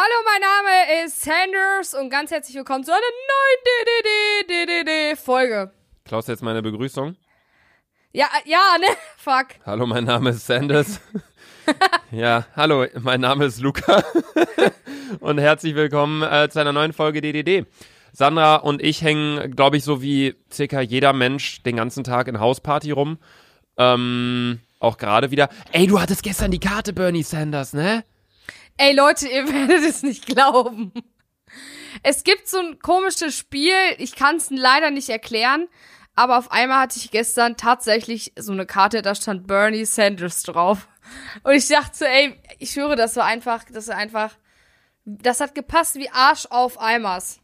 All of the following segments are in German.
Hallo, mein Name ist Sanders und ganz herzlich willkommen zu einer neuen DDD-Folge. Klaus, jetzt meine Begrüßung. Ja, ja, ne? Fuck. Hallo, mein Name ist Sanders. ja, hallo, mein Name ist Luca. und herzlich willkommen äh, zu einer neuen Folge DDD. Sandra und ich hängen, glaube ich, so wie circa jeder Mensch den ganzen Tag in Hausparty rum. Ähm, auch gerade wieder. Ey, du hattest gestern die Karte, Bernie Sanders, ne? Ey, Leute, ihr werdet es nicht glauben. Es gibt so ein komisches Spiel, ich kann es leider nicht erklären, aber auf einmal hatte ich gestern tatsächlich so eine Karte, da stand Bernie Sanders drauf. Und ich dachte, ey, ich schwöre, das war einfach, das war einfach, das hat gepasst wie Arsch auf Eimers.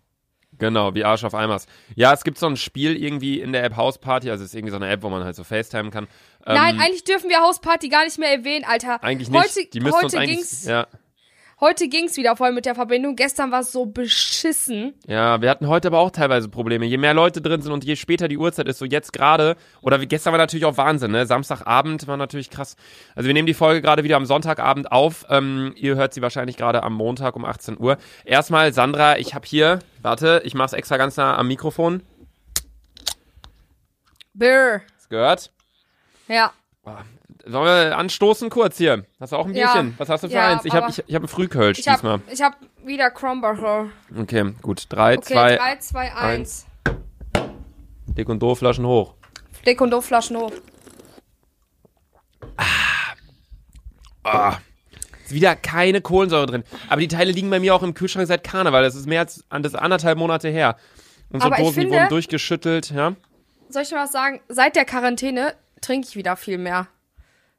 Genau, wie Arsch auf Eimers. Ja, es gibt so ein Spiel irgendwie in der App Hausparty, also es ist irgendwie so eine App, wo man halt so FaceTime kann. Ähm, Nein, eigentlich dürfen wir Hausparty gar nicht mehr erwähnen, Alter. eigentlich nicht. Heute, Die müssen heute uns eigentlich, ging's, ja. Heute ging's wieder voll mit der Verbindung. Gestern war es so beschissen. Ja, wir hatten heute aber auch teilweise Probleme. Je mehr Leute drin sind und je später die Uhrzeit ist, so jetzt gerade, oder wie gestern war natürlich auch Wahnsinn, ne? Samstagabend war natürlich krass. Also wir nehmen die Folge gerade wieder am Sonntagabend auf. Ähm, ihr hört sie wahrscheinlich gerade am Montag um 18 Uhr. Erstmal, Sandra, ich habe hier, warte, ich mach's extra ganz nah am Mikrofon. Brr. Hast gehört? Ja. Sollen wir anstoßen kurz hier? Hast du auch ein Ja. Bierchen? Was hast du für Ja, eins? Ich habe ich, ich hab ein Frühkölsch Ich hab, diesmal. ich hab wieder Krombacher. Okay, gut. Drei, Okay, zwei, 3, 2, 1. dick und doof, Flaschen hoch. Dick und doof Flaschen hoch. Ah, ist wieder keine Kohlensäure drin. Aber die Teile liegen bei mir auch im Kühlschrank seit Karneval. Das ist mehr als das ist anderthalb Monate her. Aber ich Dosen, finde- wurden durchgeschüttelt, ja. Soll ich dir was sagen? Seit der Quarantäne trinke ich wieder viel mehr.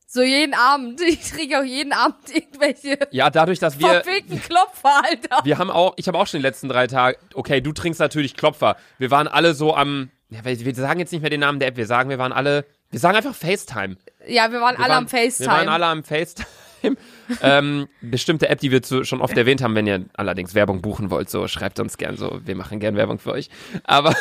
So jeden Abend. Ich trinke auch jeden Abend irgendwelche Ja, dadurch, dass wir. verfickten Klopfer, Alter. Wir haben auch, ich habe auch schon die letzten drei Tage, okay, du trinkst natürlich Klopfer. Wir waren alle so am, ja, wir wir sagen jetzt nicht mehr den Namen der App, wir sagen, wir waren alle, wir sagen einfach FaceTime. Ja, wir waren Wir alle waren, am FaceTime. Wir waren alle am FaceTime. ähm, bestimmte App, die wir zu, schon oft erwähnt haben, wenn ihr allerdings Werbung buchen wollt, so schreibt uns gern so, wir machen gern Werbung für euch. Aber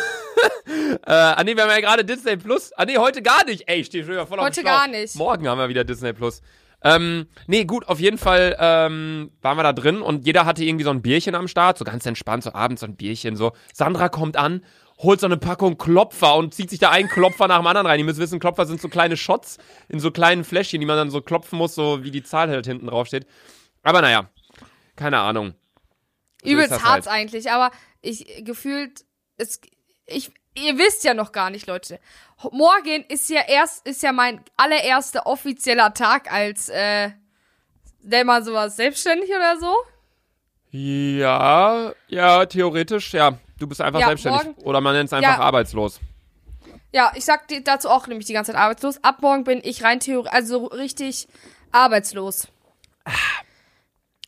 äh, ah nee, wir haben ja gerade Disney Plus. Ah nee, heute gar nicht. Ey, ich stehe schon wieder voll auf Heute gar nicht. Morgen haben wir wieder Disney Plus. Ähm, nee, gut, auf jeden Fall ähm, waren wir da drin und jeder hatte irgendwie so ein Bierchen am Start, so ganz entspannt, so abends so ein Bierchen, so. Sandra kommt an, holt so eine Packung Klopfer und zieht sich da einen Klopfer nach dem anderen rein. Ihr müsst wissen, Klopfer sind so kleine Shots in so kleinen Fläschchen, die man dann so klopfen muss, so wie die Zahl halt hinten drauf steht. Aber naja, keine Ahnung. So Übelst hart halt. eigentlich, aber ich gefühlt, es, ich, ihr wisst ja noch gar nicht, Leute. Morgen ist ja erst, ist ja mein allererster offizieller Tag als, äh, nennt man sowas selbstständig oder so? Ja, ja, theoretisch, ja. Du bist einfach Ja, selbstständig. morgen- Oder man nennt es einfach Ja. arbeitslos. Ja, ich sag dir dazu auch nämlich die ganze Zeit arbeitslos. Ab morgen bin ich rein theoretisch, also richtig arbeitslos.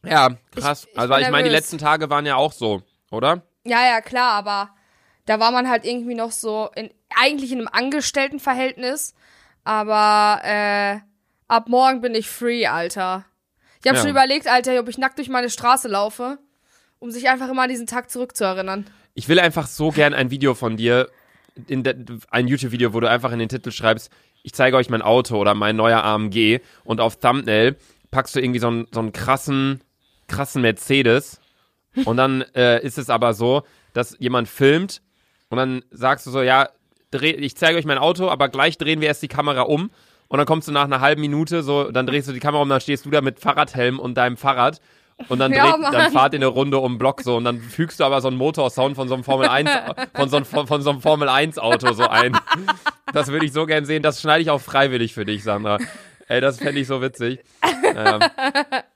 Ja, krass. Ich- ich also ich meine, die letzten Tage waren ja auch so, oder? Ja, ja, klar, aber da war man halt irgendwie noch so in, eigentlich in einem Angestelltenverhältnis. Aber, äh, ab morgen bin ich free, Alter. Ich habe Ja. schon überlegt, Alter, ob ich nackt durch meine Straße laufe, um sich einfach immer an diesen Tag zurückzuerinnern. Ich will einfach so gern ein Video von dir, in der, ein YouTube-Video, wo du einfach in den Titel schreibst, ich zeige euch mein Auto oder mein neuer AMG und auf Thumbnail packst du irgendwie so einen, so einen krassen, krassen Mercedes und dann äh, ist es aber so, dass jemand filmt und dann sagst du so, ja, dreh, ich zeige euch mein Auto, aber gleich drehen wir erst die Kamera um und dann kommst du nach einer halben Minute so, dann drehst du die Kamera um, dann stehst du da mit Fahrradhelm und deinem Fahrrad und dann, Ja, dreht, Mann. dann fahrt ihr eine Runde um den Block so und dann fügst du aber so einen Motorsound von so einem Formel 1 von so einem, von, so einem Formel 1 Auto so ein. Das würde ich so gern sehen, das schneide ich auch freiwillig für dich, Sandra. Ey, das fände ich so witzig. Ähm,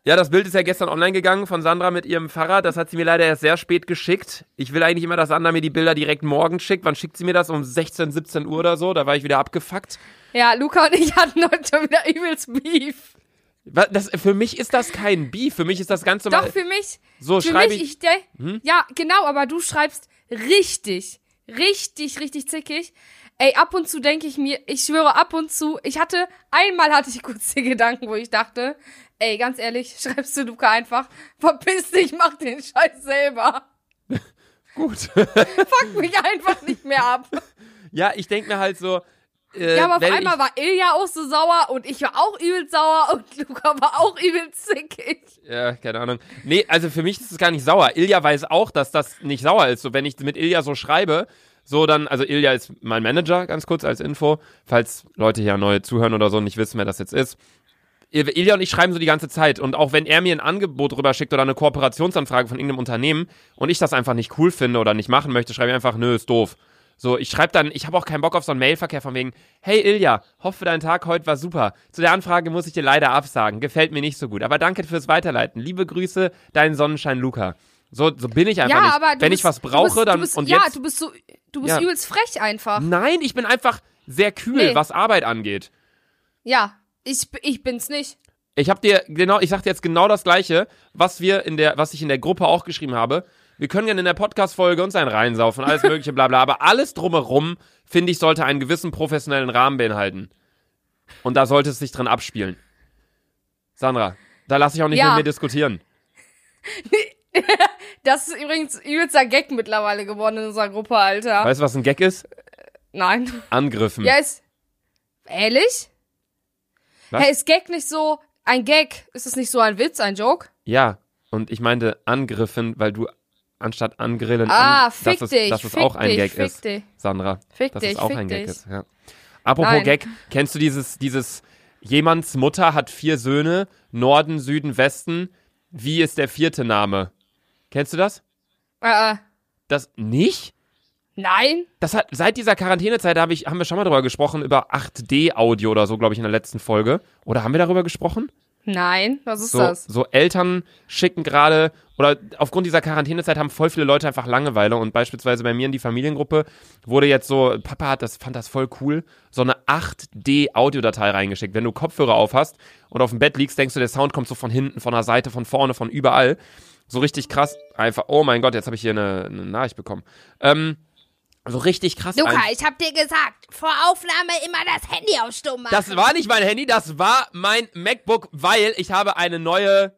ja, das Bild ist ja gestern online gegangen von Sandra mit ihrem Fahrrad. Das hat sie mir leider erst sehr spät geschickt. Ich will eigentlich immer, dass Sandra mir die Bilder direkt morgen schickt. Wann schickt sie mir das? Um 16, 17 Uhr oder so? Da war ich wieder abgefuckt. Ja, Luca und ich hatten heute schon wieder übelst Beef. Das, für mich ist das kein Beef. Für mich ist das ganz Doch, normal. für mich. So für schreibe mich, ich. ich de- Ja, genau, aber du schreibst richtig, richtig, richtig zickig. Ey, ab und zu denke ich mir, ich schwöre, ab und zu, ich hatte, einmal hatte ich kurz den Gedanken, wo ich dachte, ey, ganz ehrlich, schreibst du Luca einfach, verpiss dich, mach den Scheiß selber. Gut. Fuck mich einfach nicht mehr ab. Ja, ich denke mir halt so, Äh, Ja, aber auf einmal ich, war Ilja auch so sauer und ich war auch übel sauer und Luca war auch übel zickig. Ja, keine Ahnung. Nee, also für mich ist es gar nicht sauer. Ilja weiß auch, dass das nicht sauer ist. So, wenn ich mit Ilja so schreibe, so dann, also Ilja ist mein Manager, ganz kurz als Info, falls Leute hier neu zuhören oder so und nicht wissen, wer das jetzt ist. Il- Ilja und ich schreiben so die ganze Zeit und auch wenn er mir ein Angebot rüber schickt oder eine Kooperationsanfrage von irgendeinem Unternehmen und ich das einfach nicht cool finde oder nicht machen möchte, schreibe ich einfach, nö, ist doof. So, ich schreibe dann, ich habe auch keinen Bock auf so einen Mailverkehr von wegen, hey Ilja, hoffe dein Tag heute war super. Zu der Anfrage muss ich dir leider absagen, gefällt mir nicht so gut, aber danke fürs Weiterleiten. Liebe Grüße, dein Sonnenschein Luca. So, so bin ich einfach ja, nicht. aber du Wenn bist, ich was du brauche, bist, du dann bist, und ja, jetzt. du bist so, du bist Ja. übelst frech einfach. Nein, ich bin einfach sehr kühl, Nee. was Arbeit angeht. Ja, ich, ich bin's nicht. Ich habe dir genau, ich sag dir jetzt genau das gleiche, was wir in der, was ich in der Gruppe auch geschrieben habe. Wir können gerne in der Podcast-Folge uns einen reinsaufen, alles mögliche, bla bla, aber alles drumherum, finde ich, sollte einen gewissen professionellen Rahmen beinhalten. Und da sollte es sich drin abspielen. Sandra, da lasse ich auch nicht Ja. mit mir diskutieren. Das ist übrigens übelster Gag mittlerweile geworden in unserer Gruppe, Alter. Weißt du, was ein Gag ist? Nein. Angriffen. Ja, ist. Ehrlich? Was? Hey, ist Gag nicht so ein Gag? Ist es nicht so ein Witz, ein Joke? Ja, und ich meinte angriffen, weil du anstatt angrillen, Ah, an, fick dass es, dich. dass es fick auch ein dich, Gag ist, Dich. Sandra. Fick dass dich, es auch ein Gag dich. ist. Ja. Apropos Nein. Gag, kennst du dieses, dieses, jemands Mutter hat vier Söhne, Norden, Süden, Westen, wie ist der vierte Name? Kennst du das? Äh, äh, Das nicht? Nein? Das hat, seit dieser Quarantänezeit hab ich, haben wir schon mal darüber gesprochen, über 8D-Audio oder so, glaube ich, in der letzten Folge. Oder haben wir darüber gesprochen? Nein? Was ist So, das? so Eltern schicken gerade, oder aufgrund dieser Quarantänezeit haben voll viele Leute einfach Langeweile und beispielsweise bei mir in die Familiengruppe wurde jetzt so, Papa hat das, fand das voll cool, so eine 8D-Audiodatei reingeschickt. Wenn du Kopfhörer auf hast und auf dem Bett liegst, denkst du, der Sound kommt so von hinten, von der Seite, von vorne, von überall. So richtig krass, einfach, oh mein Gott, jetzt habe ich hier eine, eine Nachricht bekommen. Ähm, so richtig krass. Luca, ein- ich hab dir gesagt, vor Aufnahme immer das Handy auf Stumm machen. Das war nicht mein Handy, das war mein MacBook, weil ich habe eine neue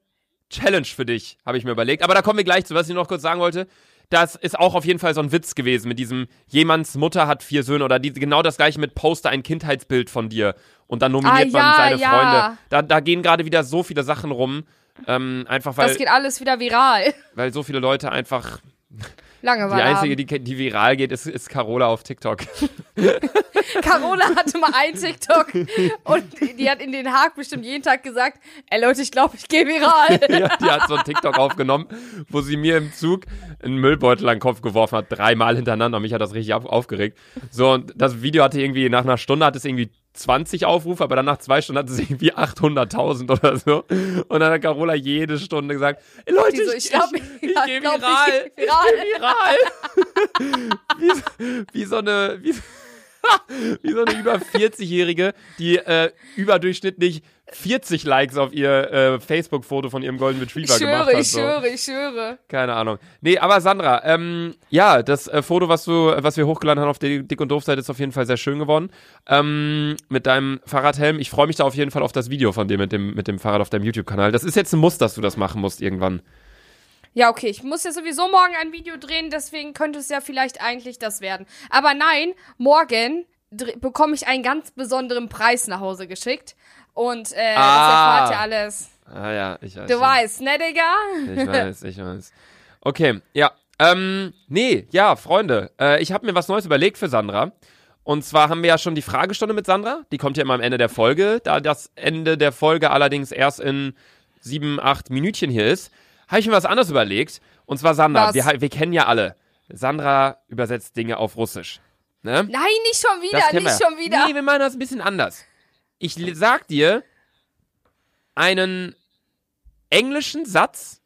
Challenge für dich, habe ich mir überlegt. Aber da kommen wir gleich zu, was ich noch kurz sagen wollte. Das ist auch auf jeden Fall so ein Witz gewesen mit diesem, jemands Mutter hat vier Söhne oder die, genau das gleiche mit Poster ein Kindheitsbild von dir und dann nominiert Ah, man ja, seine ja. Freunde. Da, da gehen gerade wieder so viele Sachen rum. Ähm, einfach weil, das geht alles wieder viral. weil so viele Leute einfach. Langeweile Die einzige, die, die viral geht, ist, ist Carola auf TikTok. Carola hatte mal ein TikTok und die hat in Den Haag bestimmt jeden Tag gesagt, ey Leute, ich glaube, ich gehe viral. ja, die hat so ein TikTok aufgenommen, wo sie mir im Zug einen Müllbeutel an den Kopf geworfen hat, dreimal hintereinander. Mich hat das richtig auf, aufgeregt. So, und das Video hatte irgendwie, nach einer Stunde hat es irgendwie 20 Aufrufe, aber dann nach zwei Stunden hat es irgendwie 800.000 oder so. Und dann hat Carola jede Stunde gesagt, ey, Leute, so, ich, ich glaub, ich, ich- ja, gehe glaub, ich viral. geh viral. Ich geh viral. wie, so- wie so eine, wie, wie so eine über 40-Jährige, die äh, überdurchschnittlich 40 Likes auf ihr äh, Facebook-Foto von ihrem Golden Retriever gemacht schwöre, hat. ich so. schwöre, ich schwöre. Keine Ahnung. Nee, aber Sandra, ähm, ja, das äh, Foto, was du, was wir hochgeladen haben auf der Dick und Doof-Seite, ist auf jeden Fall sehr schön geworden. Ähm, mit deinem Fahrradhelm. Ich freue mich da auf jeden Fall auf das Video von dir mit dem, mit dem Fahrrad auf deinem YouTube-Kanal. Das ist jetzt ein Muss, dass du das machen musst irgendwann. Ja, okay, ich muss ja sowieso morgen ein Video drehen, deswegen könnte es ja vielleicht eigentlich das werden. Aber nein, morgen bekomme ich einen ganz besonderen Preis nach Hause geschickt. Und äh, Ah. das erfahrt ihr alles. Ah ja, ich weiß. Du ja. weißt, ne, Digga? Ich weiß, ich weiß. Okay, ja. Ähm, nee, ja, Freunde, äh, ich habe mir was Neues überlegt für Sandra. Und zwar haben wir ja schon die Fragestunde mit Sandra. Die kommt ja immer am Ende der Folge. Da das Ende der Folge allerdings erst in sieben, acht Minütchen hier ist, habe ich mir was anderes überlegt. Und zwar Sandra. Wir, wir kennen ja alle. Sandra übersetzt Dinge auf Russisch. Ne? Nein, nicht schon wieder, nicht wir. schon wieder. Nee, wir machen das ein bisschen anders. Ich sag dir einen englischen Satz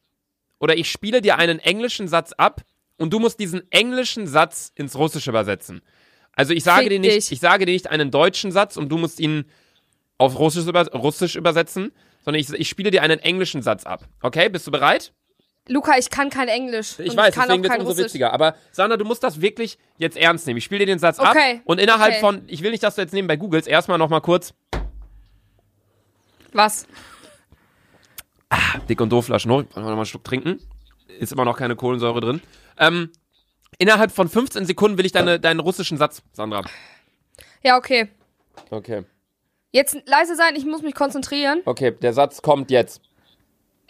oder ich spiele dir einen englischen Satz ab und du musst diesen englischen Satz ins Russische übersetzen. Also ich sage Fick dir nicht, dich. ich sage dir nicht einen deutschen Satz und du musst ihn auf Russisch, über, Russisch übersetzen, sondern ich, ich spiele dir einen englischen Satz ab. Okay, bist du bereit? Luca, ich kann kein Englisch. Ich weiß, ich kann deswegen wird es umso Russisch. witziger. Aber Sandra, du musst das wirklich jetzt ernst nehmen. Ich spiele dir den Satz ab Okay, und innerhalb okay. von, ich will nicht, dass du jetzt nebenbei googelst, erstmal nochmal kurz Was? dick und doof Flaschen hoch. Ich noch mal einen Schluck trinken. Ist immer noch keine Kohlensäure drin. Ähm, innerhalb von 15 Sekunden will ich deine, deinen russischen Satz, Sandra. Ja, okay. Okay. Jetzt leise sein, ich muss mich konzentrieren. Okay, der Satz kommt jetzt.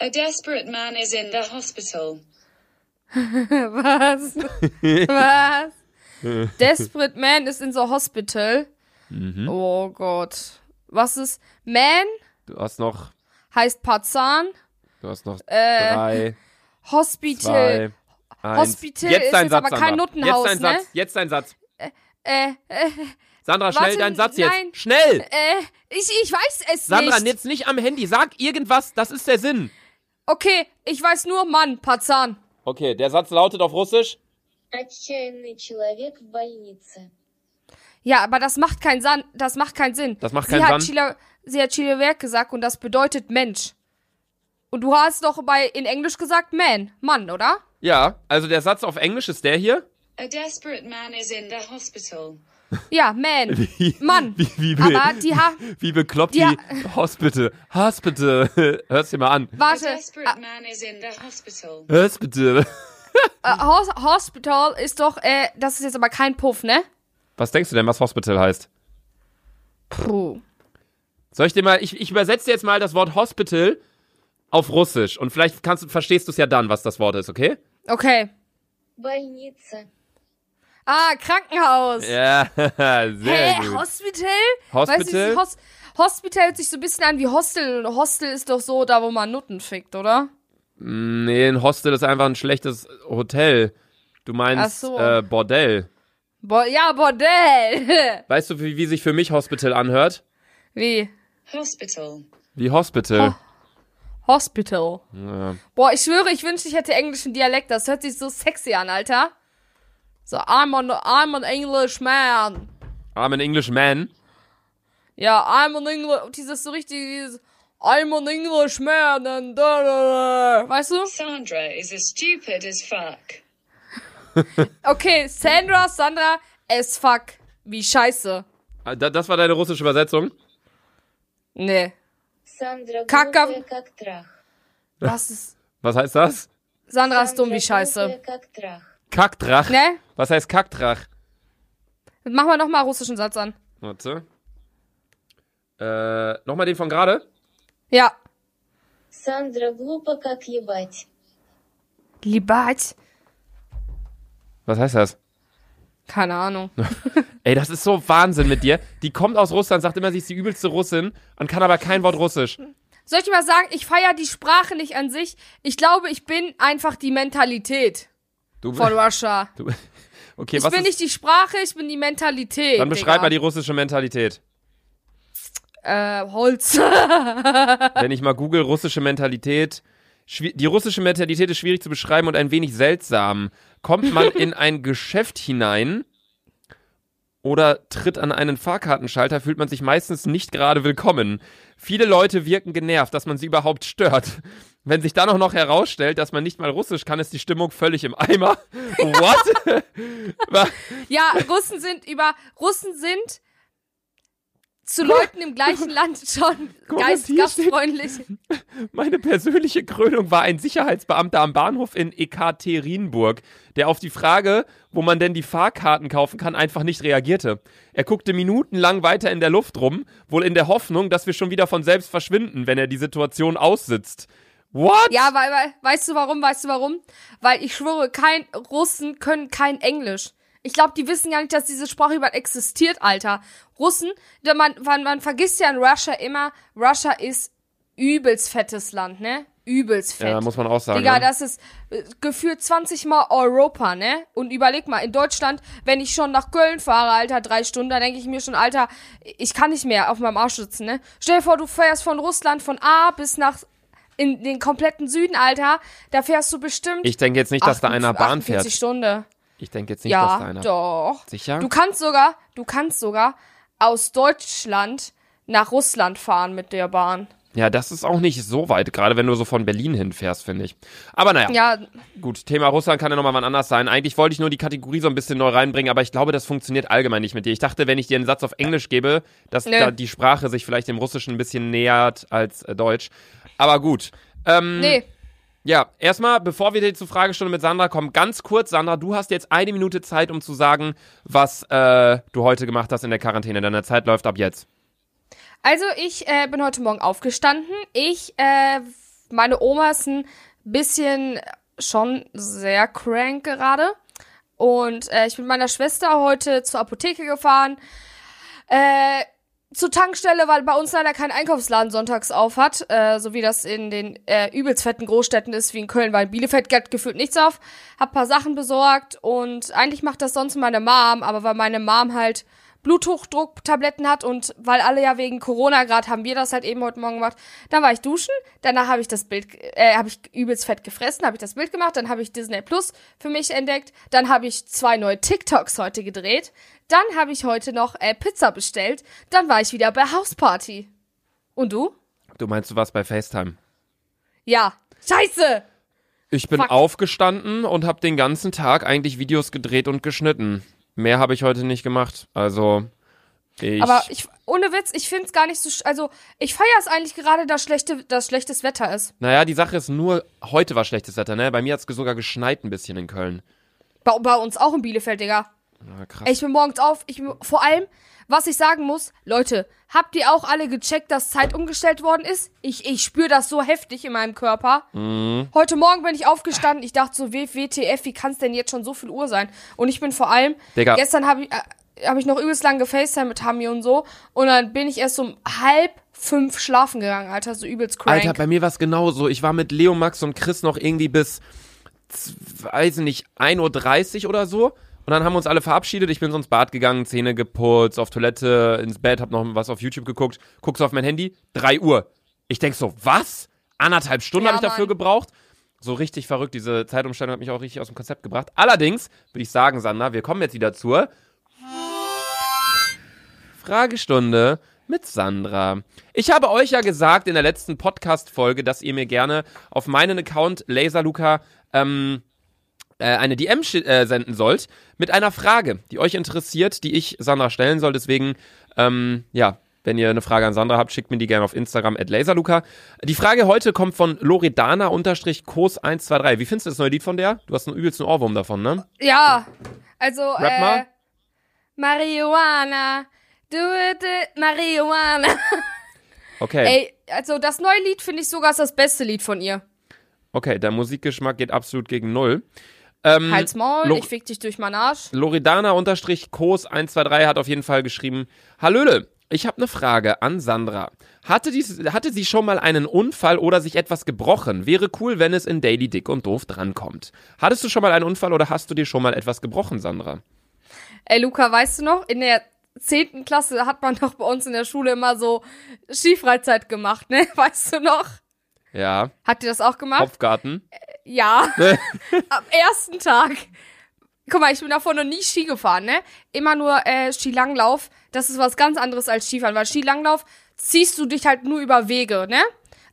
A desperate man is in the hospital. Was? Was? Desperate Man ist in the hospital. Mhm. Oh Gott. Was ist Man? Du hast noch, Heißt Pazan. du hast noch Äh, drei, Hospital. zwei. Hospital jetzt ist dein jetzt Satz, aber kein Sandra. Nuttenhaus, Jetzt dein ne? Satz, jetzt dein Satz. Äh, äh, Sandra, schnell deinen Satz jetzt. Nein. Schnell! Äh, ich, ich weiß es Sandra, nicht. Sandra, jetzt nicht am Handy. Sag irgendwas, das ist der Sinn. Okay, ich weiß nur Mann, Pazan. Okay, der Satz lautet auf Russisch. Ja, aber das macht keinen Sinn. Das macht keinen Sinn. Das macht keinen sie Sinn. Chila, sie hat Chilewerk gesagt und das bedeutet Mensch. Und du hast doch bei in Englisch gesagt Man, Mann, oder? Ja, also der Satz auf Englisch ist der hier. A desperate man is in the hospital. Ja, Man. Wie, Mann. Wie, wie, be- Aber die ha wie bekloppt die die, ha- Hospital. Hospital. Hör's dir mal an. A warte. desperate man is in the hospital. Hospital. Äh, Hos Hospital ist doch, äh, das ist jetzt aber kein Puff, ne? Was denkst du denn, was Hospital heißt? Puh. Soll ich dir mal, ich, ich übersetze jetzt mal das Wort Hospital auf Russisch und vielleicht kannst du, verstehst du es ja dann, was das Wort ist, okay? Okay. Больница. Ah, Krankenhaus. Ja, sehr Hä, gut. Hospital? Hospital? Weißt du, Hos Hospital hört sich so ein bisschen an wie Hostel. Und Hostel ist doch so da, wo man Nutten fickt, oder? Nee, ein Hostel ist einfach ein schlechtes Hotel. Du meinst Ach so. äh, Bordell. Bo ja, Bordell. Weißt du, wie, wie sich für mich Hospital anhört? wie? Hospital. Wie Hospital. Hospital. Ja. Boah, ich schwöre, ich wünschte, ich hätte englischen Dialekt. Das hört sich so sexy an, Alter. So, I'm an, I'm an English man. I'm an English man? Ja, I'm an English, dieses so richtig, dieses, I'm an English man and da, da, da. Weißt du? Sandra is as stupid as fuck. okay, Sandra, Sandra, as fuck. Wie scheiße. Ah, das war deine russische Übersetzung? Nee. Sandra Kaka. Was ist. Was heißt das? Sandra ist dumm wie scheiße. Kackdrach. Kackdrach? Ne? Was heißt Kackdrach? Mach mal nochmal russischen Satz an. Warte. Äh, nochmal den von gerade? Ja. Sandra глупо, как ебать. Libat? Was heißt das? Keine Ahnung. Ey, das ist so Wahnsinn mit dir. Die kommt aus Russland, sagt immer, sie ist die übelste Russin und kann aber kein Wort Russisch. Soll ich dir mal sagen, ich feiere die Sprache nicht an sich. Ich glaube, ich bin einfach die Mentalität Du, von Russia. du, okay, Ich was bin nicht die Sprache, ich bin die Mentalität. dann beschreib Digga. mal die russische Mentalität. Äh, Holz. Wenn ich mal google, russische Mentalität. Die russische Mentalität ist schwierig zu beschreiben und ein wenig seltsam. Kommt man in ein Geschäft hinein oder tritt an einen Fahrkartenschalter, fühlt man sich meistens nicht gerade willkommen. Viele Leute wirken genervt, dass man sie überhaupt stört. Wenn sich dann auch noch herausstellt, dass man nicht mal Russisch kann, ist die Stimmung völlig im Eimer. What? Ja, Russen sind über. Russen sind zu Leuten im gleichen Land schon Guck, geist, gastfreundlich. Meine persönliche Krönung war ein Sicherheitsbeamter am Bahnhof in Ekaterinburg, der auf die Frage, wo man denn die Fahrkarten kaufen kann, einfach nicht reagierte. Er guckte minutenlang weiter in der Luft rum, wohl in der Hoffnung, dass wir schon wieder von selbst verschwinden, wenn er die Situation aussitzt. What? Ja, weil, weil, weißt du warum? Weißt du warum? Weil ich schwöre, kein Russen können kein Englisch. Ich glaube, die wissen gar nicht, dass diese Sprache überhaupt existiert, Alter. Russen, man, man, man vergisst ja in Russia immer, Russia ist übelst fettes Land, ne? Übelst fett. Ja, muss man auch sagen. Digga, ne? das ist äh, gefühlt 20 Mal Europa, ne? Und überleg mal, in Deutschland, wenn ich schon nach Köln fahre, Alter, drei Stunden, da denke ich mir schon, Alter, ich kann nicht mehr auf meinem Arsch sitzen, ne? Stell dir vor, du fährst von Russland von A bis nach in den kompletten Süden, Alter, da fährst du bestimmt ich denke jetzt nicht, dass da einer Bahn 48 fährt. Stunden. Ich denke jetzt nicht, dass da Ja, einer. doch. Sicher? Du kannst sogar, du kannst sogar aus Deutschland nach Russland fahren mit der Bahn. Ja, das ist auch nicht so weit, gerade wenn du so von Berlin hinfährst, finde ich. Aber naja, Ja, gut, Thema Russland kann ja nochmal wann anders sein. Eigentlich wollte ich nur die Kategorie so ein bisschen neu reinbringen, aber ich glaube, das funktioniert allgemein nicht mit dir. Ich dachte, wenn ich dir einen Satz auf Englisch gebe, dass da die Sprache sich vielleicht dem Russischen ein bisschen nähert als äh, Deutsch. Aber gut. Ähm, nee. Ja, erstmal, bevor wir zur Fragestunde mit Sandra kommen, ganz kurz, Sandra, du hast jetzt eine Minute Zeit, um zu sagen, was äh, du heute gemacht hast in der Quarantäne. Deine Zeit läuft ab jetzt. Also ich äh, bin heute Morgen aufgestanden. Ich, äh, meine Oma ist ein bisschen schon sehr crank gerade. Und äh, ich bin mit meiner Schwester heute zur Apotheke gefahren. Äh, zur Tankstelle, weil bei uns leider kein Einkaufsladen sonntags auf hat, äh, so wie das in den äh, übelst fetten Großstädten ist, wie in Köln, weil in Bielefeld geht gefühlt nichts auf. Hab paar Sachen besorgt und eigentlich macht das sonst meine Mom, aber weil meine Mom halt Bluthochdrucktabletten hat und weil alle ja wegen Corona gerade haben wir das halt eben heute Morgen gemacht. Dann war ich duschen, danach habe ich das Bild, äh, habe ich übelst fett gefressen, habe ich das Bild gemacht, dann habe ich Disney Plus für mich entdeckt, dann habe ich zwei neue TikToks heute gedreht, dann habe ich heute noch äh, Pizza bestellt, dann war ich wieder bei Hausparty. Und du? Du meinst, du warst bei FaceTime? Ja. Scheiße! Ich bin Fuck. aufgestanden und habe den ganzen Tag eigentlich Videos gedreht und geschnitten. Mehr habe ich heute nicht gemacht. Also ich. Aber ich, ohne Witz, ich find's gar nicht so, sch- also ich feiere es eigentlich gerade, dass schlechte, dass schlechtes Wetter ist. naja, die Sache ist nur, heute war schlechtes Wetter, ne? Bei mir hat's sogar geschneit ein bisschen in Köln. Bei, bei uns auch in Bielefeld, Digga. Krass. Ich bin morgens auf. Ich, bin- vor allem, was ich sagen muss, Leute, habt ihr auch alle gecheckt, dass Zeit umgestellt worden ist? Ich, ich spüre das so heftig in meinem Körper. Mhm. Heute Morgen bin ich aufgestanden. Ich dachte so, WTF, wie kann es denn jetzt schon so viel Uhr sein? Und ich bin vor allem, Digga. gestern habe ich, äh, hab ich noch übelst lang gefacetime mit Hami und so. Und dann bin ich erst um halb fünf schlafen gegangen, Alter. So übelst crank. Alter, bei mir war's genauso. Ich war mit Leo, Max und Chris noch irgendwie bis, weiß ich nicht, 1.30 Uhr oder so. Und dann haben wir uns alle verabschiedet. Ich bin so ins Bad gegangen, Zähne geputzt, auf Toilette, ins Bett, hab noch was auf YouTube geguckt. Guckst auf mein Handy, 3 Uhr. Ich denk so, was? Anderthalb Stunden Ja, habe ich dafür Mann. gebraucht. So richtig verrückt. Diese Zeitumstellung hat mich auch richtig aus dem Konzept gebracht. Allerdings würde ich sagen, Sandra, wir kommen jetzt wieder zur Fragestunde mit Sandra. Ich habe euch ja gesagt in der letzten Podcast-Folge, dass ihr mir gerne auf meinen Account Laserluca ähm, äh, eine DM äh, senden sollt mit einer Frage, die euch interessiert, die ich Sandra stellen soll. Deswegen, ähm, ja, wenn ihr eine Frage an Sandra habt, schickt mir die gerne auf Instagram at laserluca. Die Frage heute kommt von Loredana-Kos123. Wie findest du das neue Lied von der? Du hast einen übelsten Ohrwurm davon, ne? Ja, also, Rap äh, mal. Marihuana, do it, it, Marihuana. Okay. Ey, also das neue Lied finde ich sogar ist das beste Lied von ihr. Okay, der Musikgeschmack geht absolut gegen Null. Ähm, Halt's Maul, Lo- ich fick dich durch meinen Arsch. Loredana-Kos123 hat auf jeden Fall geschrieben, Hallöle, ich habe eine Frage an Sandra. Hatte, dies, hatte sie schon mal einen Unfall oder sich etwas gebrochen? Wäre cool, wenn es in Daily Dick und Doof drankommt. Hattest du schon mal einen Unfall oder hast du dir schon mal etwas gebrochen, Sandra? Ey, Luca, weißt du noch, in der zehnten Klasse hat man doch bei uns in der Schule immer so Skifreizeit gemacht, ne? Weißt du noch? Ja, Habt ihr das auch gemacht? Kopfgarten. Ja. Am ersten Tag. Guck mal, ich bin davor noch nie Ski gefahren, ne? Immer nur äh, Skilanglauf. Das ist was ganz anderes als Skifahren, weil Skilanglauf ziehst du dich halt nur über Wege, ne?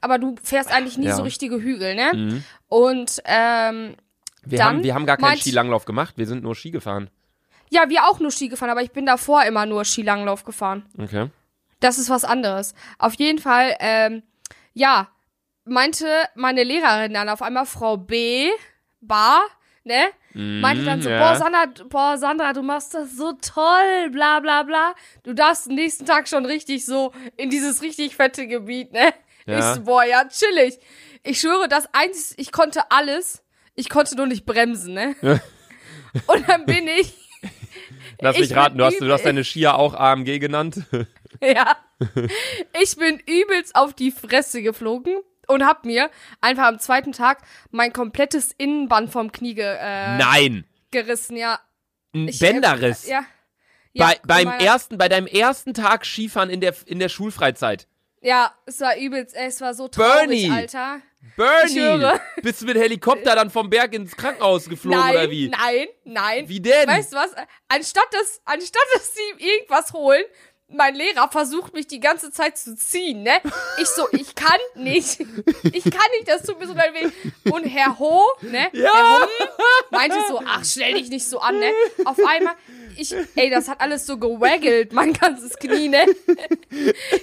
Aber du fährst eigentlich nie Ja. Mhm. so richtige Hügel, ne? Und ähm, Wir, Dann haben, wir haben gar keinen Skilanglauf gemacht, wir sind nur Ski gefahren. ja, wir auch nur Ski gefahren, aber ich bin davor immer nur Skilanglauf gefahren. Okay. Das ist was anderes. Auf jeden Fall, ähm, ja, meinte meine Lehrerin dann auf einmal Frau B, Bar, ne? Meinte dann so, ja. boah, Sandra, boah, Sandra, du machst das so toll, bla, bla, bla. Du darfst den nächsten Tag schon richtig so in dieses richtig fette Gebiet, ne? Ja. Ich so, boah, ja, chillig. Ich schwöre, das eins, ich konnte alles. Ich konnte nur nicht bremsen, ne? Und dann bin ich, Lass Ich mich raten, du hast, du hast deine Skier auch AMG genannt. Ja. Ich bin übelst auf die Fresse geflogen und hab mir einfach am zweiten Tag mein komplettes Innenband vom Knie ge äh, Nein! gerissen, ja. Ein Ich, Bänderriss. Äh, ja. ja. Bei, beim meiner- ersten, bei deinem ersten Tag Skifahren in der, in der Schulfreizeit. Ja, es war übelst, ey, es war so traurig, Bernie! Alter. Bernie! Bist du mit Helikopter dann vom Berg ins Krankenhaus geflogen nein, oder wie? nein, nein. Wie denn? Weißt du was? Anstatt dass, anstatt dass sie irgendwas holen, mein Lehrer versucht mich die ganze Zeit zu ziehen, ne? Ich so, ich kann nicht. Ich kann nicht, das tut mir so leid weh. Und Herr Ho, ne? Ja. Herr Ho, meinte so, ach, stell dich nicht so an, ne? Auf einmal, ich, ey, das hat alles so gewaggelt, mein ganzes Knie, ne?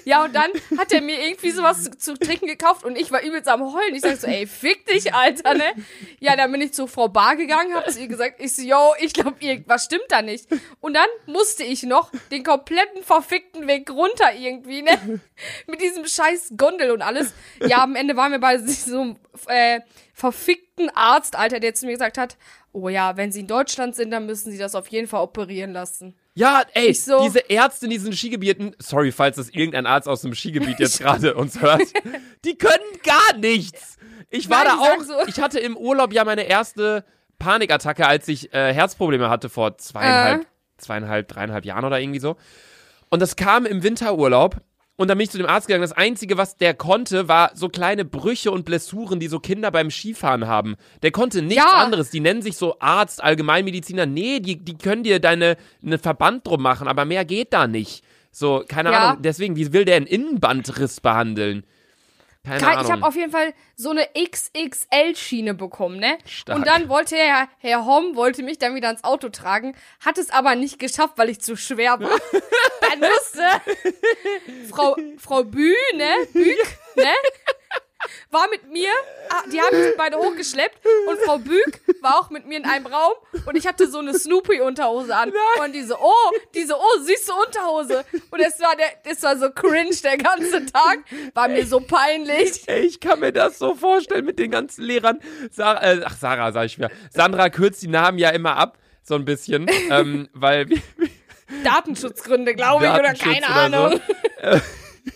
Ja, und dann hat er mir irgendwie sowas zu, zu trinken gekauft und ich war übelst am Heulen. Ich sag so, ey, fick dich, Alter, ne? Ja, dann bin ich zu Frau Bar gegangen, hab zu ihr gesagt, ich so, yo, ich glaube, irgendwas stimmt da nicht. Und dann musste ich noch den kompletten verfickten Weg runter irgendwie, ne? Mit diesem scheiß Gondel und alles. Ja, am Ende waren wir bei so einem äh, verfickten Arzt, Alter, der zu mir gesagt hat, oh ja, wenn sie in Deutschland sind, dann müssen sie das auf jeden Fall operieren lassen. Ja, ey, Ich so- diese Ärzte in diesen Skigebieten, sorry, falls das irgendein Arzt aus dem Skigebiet jetzt gerade uns hört, die können gar nichts. Ich war Nein, da auch, so- ich hatte im Urlaub ja meine erste Panikattacke, als ich äh, Herzprobleme hatte vor zweieinhalb, Äh. zweieinhalb, dreieinhalb Jahren oder irgendwie so. Und das kam im Winterurlaub. Und dann bin ich zu dem Arzt gegangen. Das Einzige, was der konnte, war so kleine Brüche und Blessuren, die so Kinder beim Skifahren haben. Der konnte nichts Ja. anderes. Die nennen sich so Arzt, Allgemeinmediziner. Nee, die, die können dir deine einen Verband drum machen, aber mehr geht da nicht. So, keine Ja. Ahnung. Deswegen, wie will der einen Innenbandriss behandeln? Keine Ahnung. ich habe auf jeden Fall so eine XXL-Schiene bekommen, ne? Stark. Und dann wollte Herr, Herr Homm wollte mich dann wieder ins Auto tragen, hat es aber nicht geschafft, weil ich zu schwer war. dann musste Frau, Frau Bü, ne? Bück, ne? War mit mir, ah, die haben mich beide hochgeschleppt und Frau Bück war auch mit mir in einem Raum und ich hatte so eine Snoopy-Unterhose an. Und diese, oh, diese, oh, süße Unterhose. Und es war der, es war so cringe der ganze Tag. War mir so peinlich. Ey, ich kann mir das so vorstellen mit den ganzen Lehrern. Sarah, äh, ach, Sarah, sag ich wieder. Sandra kürzt die Namen ja immer ab, so ein bisschen, ähm, weil Datenschutzgründe, glaube ich, oder keine oder so.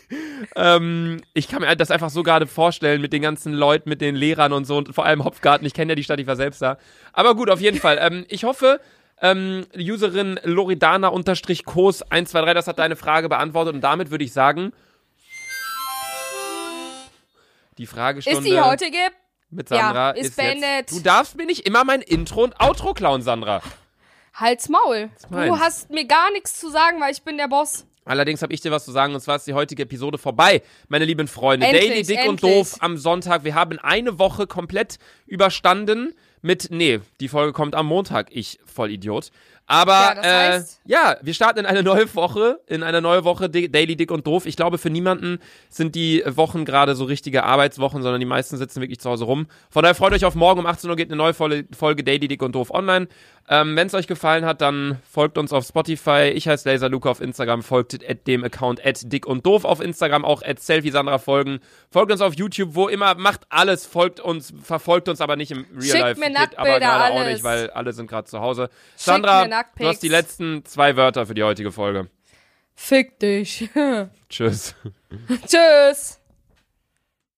Ähm, ich kann mir das einfach so gerade vorstellen mit den ganzen Leuten, mit den Lehrern und so und vor allem Hopfgarten. Ich kenne ja die Stadt, ich war selbst da. Aber gut, auf jeden Fall. Ähm, ich hoffe, ähm, Userin Loredana-Kos123, das hat deine Frage beantwortet und damit würde ich sagen, die Fragestunde Ist die heutige? mit Sandra Ja, ist ist, beendet. jetzt. Du darfst mir nicht immer mein Intro und Outro klauen, Sandra. Halt's Maul. Du hast mir gar nichts zu sagen, weil ich bin der Boss. Allerdings habe ich dir was zu sagen und zwar ist die heutige Episode vorbei, meine lieben Freunde. Endlich, Daily Dick und endlich. Doof am Sonntag. Wir haben eine Woche komplett überstanden mit, nee, die Folge kommt am Montag, ich Vollidiot. Aber Ja, äh, heißt- ja, wir starten in eine neue Woche, in eine neue Woche Daily Dick und Doof. Ich glaube, für niemanden sind die Wochen gerade so richtige Arbeitswochen, sondern die meisten sitzen wirklich zu Hause rum. Von daher freut euch auf morgen um 18 Uhr geht eine neue Folge, Daily Dick und Doof online. Ähm, Wenn es euch gefallen hat, dann folgt uns auf Spotify. Ich heiße Laser Luca auf Instagram, folgt dem Account at dick und doof auf Instagram, auch at Selfie Sandra folgen. Folgt uns auf YouTube, wo immer, macht alles, folgt uns, verfolgt uns aber nicht im Real Schickt Life. mir Geht aber Nacktbilder, gerade auch alles. nicht, weil alle sind gerade zu Hause. Sandra, Nacktpics. du hast die letzten zwei Wörter für die heutige Folge. Fick dich. Tschüss. Tschüss.